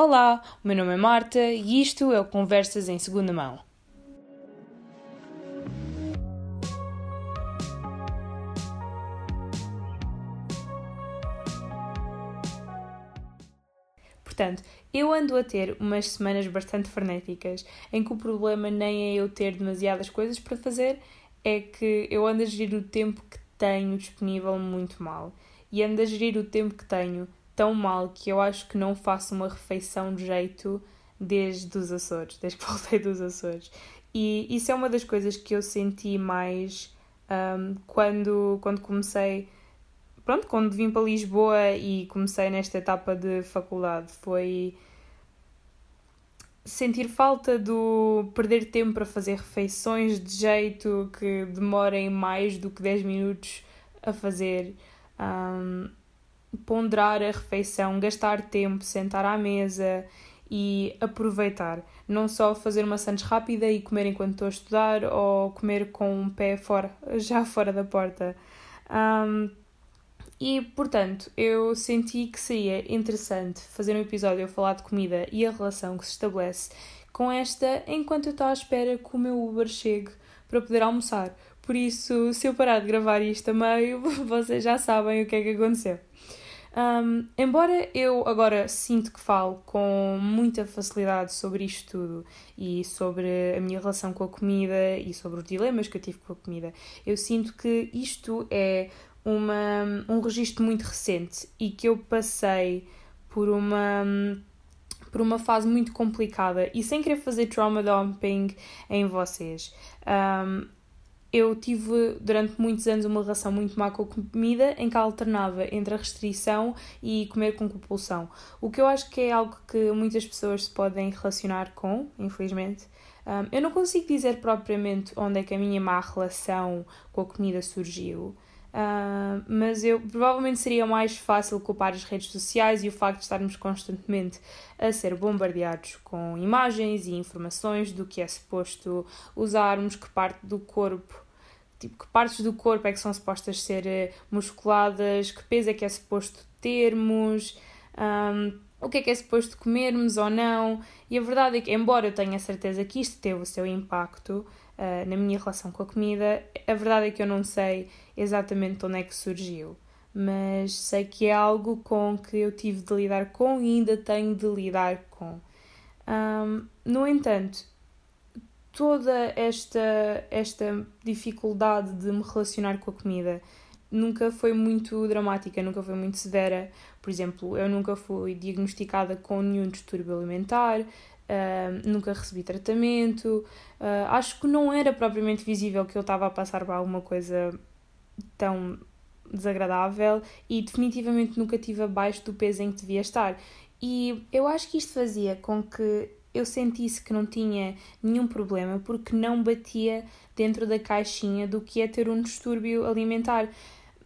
Olá, o meu nome é Marta e isto é o Conversas em Segunda Mão. Portanto, eu ando a ter umas semanas bastante frenéticas em que o problema nem é eu ter demasiadas coisas para fazer, é que eu ando a gerir o tempo que tenho disponível muito mal. E ando a gerir o tempo que tenho tão mal que eu acho que não faço uma refeição de jeito desde os Açores, desde que voltei dos Açores. E isso é uma das coisas que eu senti mais um, quando, quando comecei. Pronto, quando vim para Lisboa e comecei nesta etapa de faculdade. Foi sentir falta do perder tempo para fazer refeições de jeito que demorem mais do que 10 minutos a fazer. Um, ponderar a refeição, gastar tempo, sentar à mesa e aproveitar. Não só fazer uma sandes rápida e comer enquanto estou a estudar ou comer com um pé fora, já fora da porta. Um, e, portanto, eu senti que seria interessante fazer um episódio a falar de comida e a relação que se estabelece com esta enquanto eu estou à espera que o meu Uber chegue para poder almoçar. Por isso, se eu parar de gravar isto a meio, vocês já sabem o que é que aconteceu. Um, embora eu agora sinto que falo com muita facilidade sobre isto tudo e sobre a minha relação com a comida e sobre os dilemas que eu tive com a comida, eu sinto que isto é uma, um registro muito recente e que eu passei por uma por uma fase muito complicada e sem querer fazer trauma dumping em vocês. Um, eu tive durante muitos anos uma relação muito má com a comida em que alternava entre a restrição e comer com compulsão. O que eu acho que é algo que muitas pessoas se podem relacionar com, infelizmente. Um, eu não consigo dizer propriamente onde é que a minha má relação com a comida surgiu. Uh, mas eu provavelmente seria mais fácil culpar as redes sociais e o facto de estarmos constantemente a ser bombardeados com imagens e informações do que é suposto usarmos, que parte do corpo, tipo, que partes do corpo é que são supostas ser eh, musculadas, que peso é que é suposto termos, um, o que é que é suposto comermos ou não. E a verdade é que, embora eu tenha certeza que isto teve o seu impacto, uh, na minha relação com a comida. A verdade é que eu não sei exatamente onde é que surgiu, mas sei que é algo com que eu tive de lidar com e ainda tenho de lidar com. Um, no entanto, toda esta, esta dificuldade de me relacionar com a comida nunca foi muito dramática, nunca foi muito severa. Por exemplo, eu nunca fui diagnosticada com nenhum distúrbio alimentar, Uh, nunca recebi tratamento. Uh, acho que não era propriamente visível que eu estava a passar por alguma coisa tão desagradável e definitivamente nunca tive abaixo do peso em que devia estar. E eu acho que isto fazia com que eu sentisse que não tinha nenhum problema porque não batia dentro da caixinha do que é ter um distúrbio alimentar.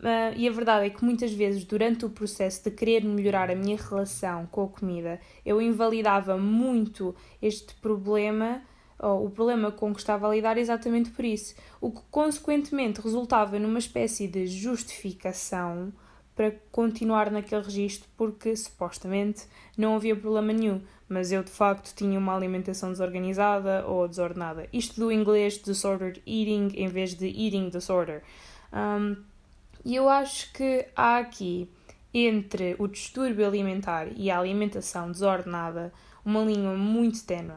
Uh, e a verdade é que muitas vezes, durante o processo de querer melhorar a minha relação com a comida, eu invalidava muito este problema, ou o problema com que estava a lidar, exatamente por isso. O que, consequentemente, resultava numa espécie de justificação para continuar naquele registro, porque supostamente não havia problema nenhum, mas eu de facto tinha uma alimentação desorganizada ou desordenada. Isto do inglês disordered eating em vez de eating disorder. Um, e eu acho que há aqui, entre o distúrbio alimentar e a alimentação desordenada, uma linha muito ténue.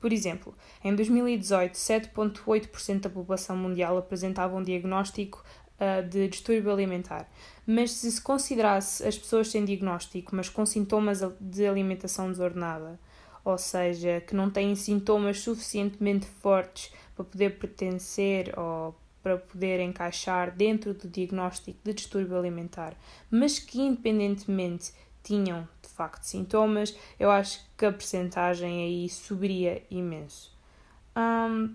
Por exemplo, em 2018, 7,8% da população mundial apresentava um diagnóstico uh, de distúrbio alimentar. Mas se se considerasse as pessoas sem diagnóstico, mas com sintomas de alimentação desordenada, ou seja, que não têm sintomas suficientemente fortes para poder pertencer ou para poder encaixar dentro do diagnóstico de distúrbio alimentar, mas que independentemente tinham de facto sintomas, eu acho que a percentagem aí subiria imenso. Um,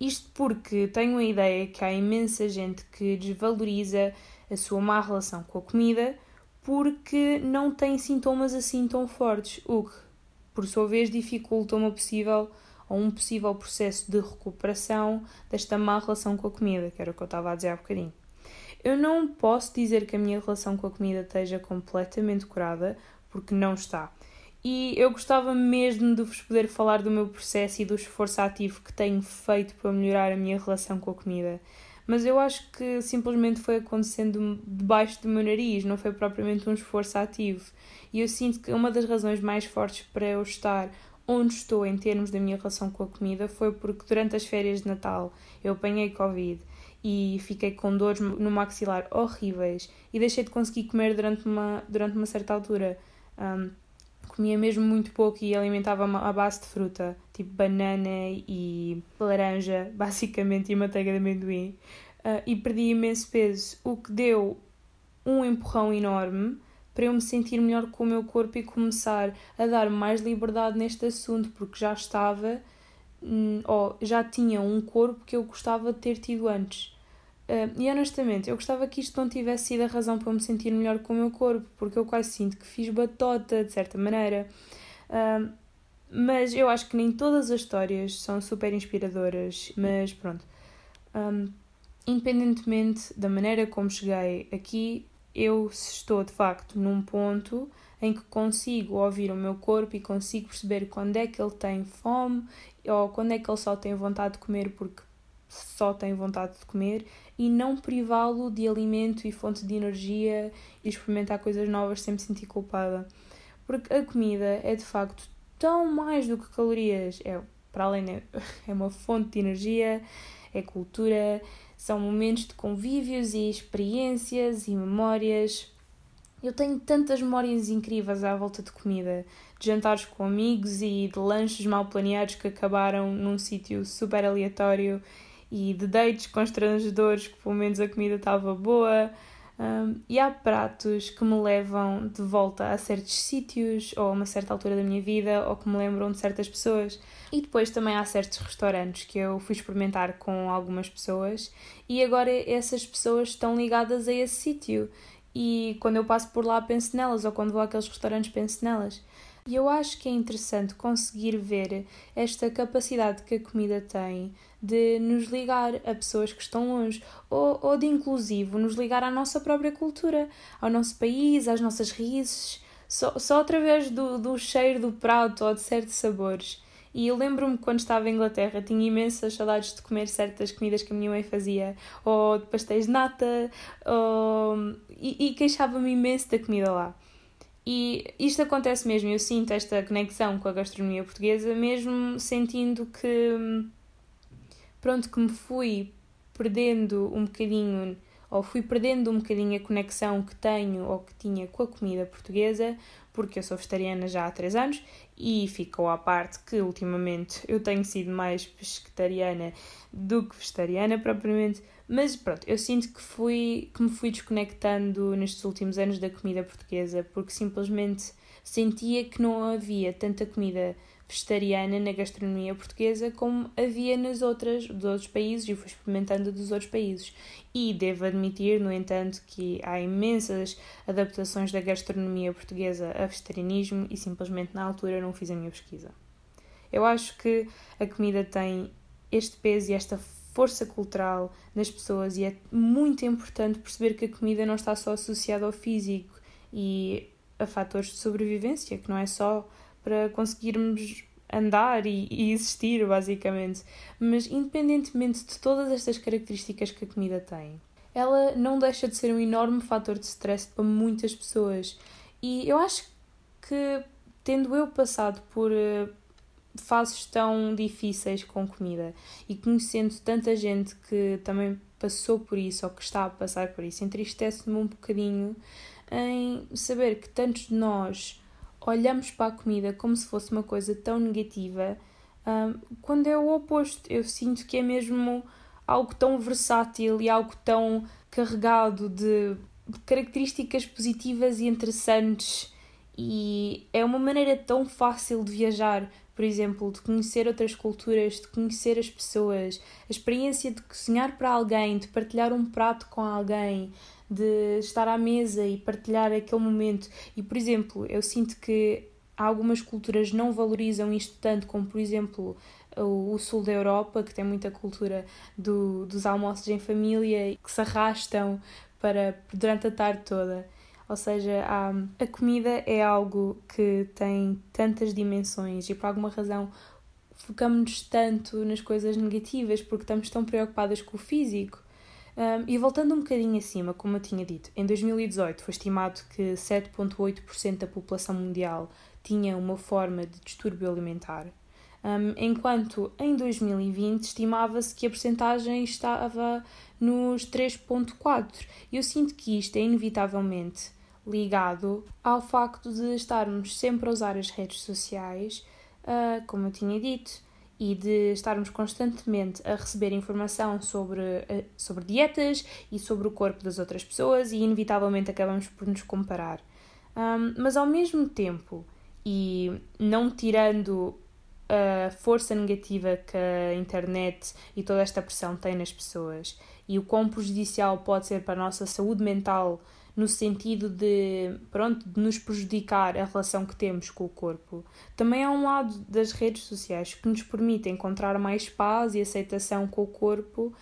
isto porque tenho a ideia que há imensa gente que desvaloriza a sua má relação com a comida porque não tem sintomas assim tão fortes, o que, por sua vez, dificulta uma possível um possível processo de recuperação desta má relação com a comida, que era o que eu estava a dizer há bocadinho. Eu não posso dizer que a minha relação com a comida esteja completamente curada, porque não está. E eu gostava mesmo de vos poder falar do meu processo e do esforço ativo que tenho feito para melhorar a minha relação com a comida. Mas eu acho que simplesmente foi acontecendo debaixo do meu nariz, não foi propriamente um esforço ativo. E eu sinto que uma das razões mais fortes para eu estar onde estou em termos da minha relação com a comida foi porque durante as férias de Natal eu apanhei Covid e fiquei com dores no maxilar horríveis e deixei de conseguir comer durante uma, durante uma certa altura. Um, comia mesmo muito pouco e alimentava-me à base de fruta, tipo banana e laranja, basicamente, e manteiga de amendoim. Uh, e perdi imenso peso, o que deu um empurrão enorme para eu me sentir melhor com o meu corpo e começar a dar mais liberdade neste assunto, porque já estava, hum, ou já tinha um corpo que eu gostava de ter tido antes. Uh, e honestamente, eu gostava que isto não tivesse sido a razão para eu me sentir melhor com o meu corpo, porque eu quase sinto que fiz batota, de certa maneira. Uh, mas eu acho que nem todas as histórias são super inspiradoras, mas pronto. Um, independentemente da maneira como cheguei aqui, eu estou de facto num ponto em que consigo ouvir o meu corpo e consigo perceber quando é que ele tem fome ou quando é que ele só tem vontade de comer porque só tem vontade de comer e não privá-lo de alimento e fonte de energia e experimentar coisas novas sem me sentir culpada. Porque a comida é de facto tão mais do que calorias, é para além é uma fonte de energia, é cultura, são momentos de convívios e experiências e memórias. Eu tenho tantas memórias incríveis à volta de comida, de jantares com amigos e de lanches mal planeados que acabaram num sítio super aleatório e de dates constrangedores que pelo menos a comida estava boa. Um, e há pratos que me levam de volta a certos sítios ou a uma certa altura da minha vida ou que me lembram de certas pessoas. E depois também há certos restaurantes que eu fui experimentar com algumas pessoas e agora essas pessoas estão ligadas a esse sítio. E quando eu passo por lá penso nelas ou quando vou àqueles restaurantes penso nelas. E eu acho que é interessante conseguir ver esta capacidade que a comida tem de nos ligar a pessoas que estão longe ou, ou de, inclusive, nos ligar à nossa própria cultura, ao nosso país, às nossas raízes, só, só através do, do cheiro do prato ou de certos sabores. E eu lembro-me quando estava em Inglaterra, tinha imensas saudades de comer certas comidas que a minha mãe fazia, ou de pastéis de nata, ou... e, e queixava-me imenso da comida lá. E isto acontece mesmo, eu sinto esta conexão com a gastronomia portuguesa, mesmo sentindo que, pronto, que me fui perdendo um bocadinho, ou fui perdendo um bocadinho a conexão que tenho ou que tinha com a comida portuguesa, porque eu sou vegetariana já há 3 anos e ficou à parte que ultimamente eu tenho sido mais pescetariana do que vegetariana propriamente, mas pronto, eu sinto que, fui, que me fui desconectando nestes últimos anos da comida portuguesa porque simplesmente sentia que não havia tanta comida vegetariana na gastronomia portuguesa como havia nas outras dos outros países e fui experimentando dos outros países. E devo admitir, no entanto, que há imensas adaptações da gastronomia portuguesa a vegetarianismo e simplesmente na altura não fiz a minha pesquisa. Eu acho que a comida tem este peso e esta força cultural nas pessoas e é muito importante perceber que a comida não está só associada ao físico e a fatores de sobrevivência, que não é só para conseguirmos andar e, e existir, basicamente. Mas independentemente de todas estas características que a comida tem, ela não deixa de ser um enorme fator de stress para muitas pessoas. E eu acho que, tendo eu passado por uh, fases tão difíceis com comida e conhecendo tanta gente que também passou por isso ou que está a passar por isso, entristece-me um bocadinho em saber que tantos de nós olhamos para a comida como se fosse uma coisa tão negativa, quando é o oposto. Eu sinto que é mesmo algo tão versátil e algo tão carregado de características positivas e interessantes e é uma maneira tão fácil de viajar, por exemplo, de conhecer outras culturas, de conhecer as pessoas, a experiência de cozinhar para alguém, de partilhar um prato com alguém, de estar à mesa e partilhar aquele momento. E, por exemplo, eu sinto que algumas culturas não valorizam isto tanto como, por exemplo, o, sul da Europa, que tem muita cultura do, dos almoços em família que se arrastam para durante a tarde toda. Ou seja, a, a comida é algo que tem tantas dimensões e por alguma razão focamos-nos tanto nas coisas negativas porque estamos tão preocupadas com o físico. Um, e voltando um bocadinho acima, como eu tinha dito, em 2018 foi estimado que 7,8% da população mundial tinha uma forma de distúrbio alimentar, um, enquanto em 2020 estimava-se que a percentagem estava nos 3,4%. Eu sinto que isto é inevitavelmente ligado ao facto de estarmos sempre a usar as redes sociais, uh, como eu tinha dito, e de estarmos constantemente a receber informação sobre, uh, sobre dietas e sobre o corpo das outras pessoas e inevitavelmente acabamos por nos comparar. Um, mas ao mesmo tempo, e não tirando a força negativa que a internet e toda esta pressão tem nas pessoas e o quão prejudicial pode ser para a nossa saúde mental no sentido de, pronto, de nos prejudicar a relação que temos com o corpo. Também há um lado das redes sociais que nos permite encontrar mais paz e aceitação com o corpo,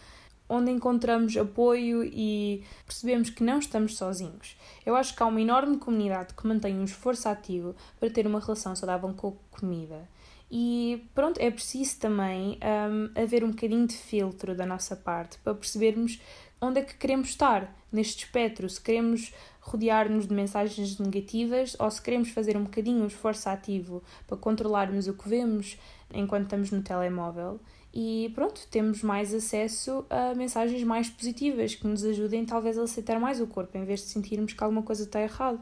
onde encontramos apoio e percebemos que não estamos sozinhos. Eu acho que há uma enorme comunidade que mantém um esforço ativo para ter uma relação saudável com a comida. E pronto, é preciso também um, haver um bocadinho de filtro da nossa parte para percebermos onde é que queremos estar neste espectro, se queremos rodear-nos de mensagens negativas ou se queremos fazer um bocadinho um esforço ativo para controlarmos o que vemos enquanto estamos no telemóvel. E pronto, temos mais acesso a mensagens mais positivas que nos ajudem talvez a aceitar mais o corpo em vez de sentirmos que alguma coisa está errada.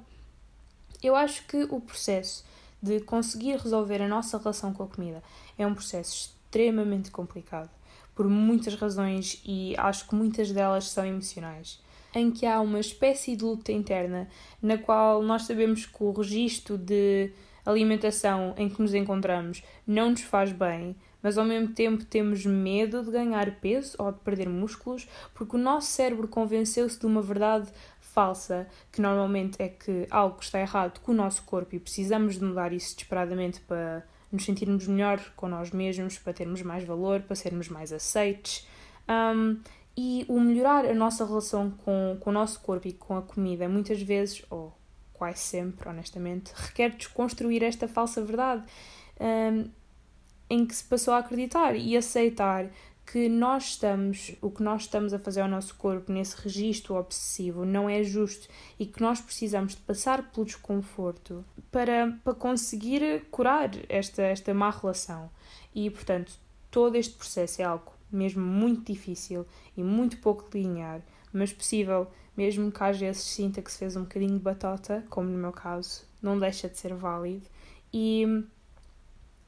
Eu acho que o processo de conseguir resolver a nossa relação com a comida é um processo extremamente complicado por muitas razões e acho que muitas delas são emocionais. Em que há uma espécie de luta interna na qual nós sabemos que o registro de alimentação em que nos encontramos não nos faz bem, mas ao mesmo tempo temos medo de ganhar peso ou de perder músculos, porque o nosso cérebro convenceu-se de uma verdade falsa, que normalmente é que algo está errado com o nosso corpo e precisamos de mudar isso desesperadamente para nos sentirmos melhor com nós mesmos, para termos mais valor, para sermos mais aceites. Um, e o melhorar a nossa relação com, com o nosso corpo e com a comida, muitas vezes, ou quase sempre, honestamente, requer desconstruir esta falsa verdade um, em que se passou a acreditar e aceitar que nós estamos, o que nós estamos a fazer ao nosso corpo nesse registro obsessivo não é justo e que nós precisamos de passar pelo desconforto para, para conseguir curar esta, esta má relação. E, portanto, todo este processo é algo mesmo muito difícil e muito pouco linear, mas possível, mesmo que às vezes sinta que se fez um bocadinho de batota, como no meu caso, não deixa de ser válido. E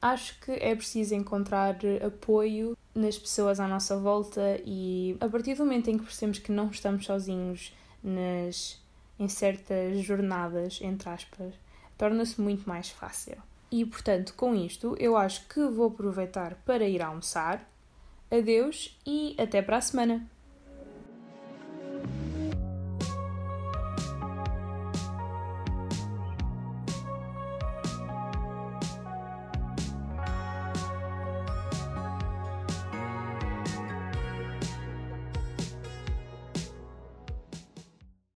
acho que é preciso encontrar apoio nas pessoas à nossa volta e a partir do momento em que percebemos que não estamos sozinhos nas, em certas jornadas, entre aspas, torna-se muito mais fácil. E portanto, com isto, eu acho que vou aproveitar para ir almoçar. Adeus e até para a semana!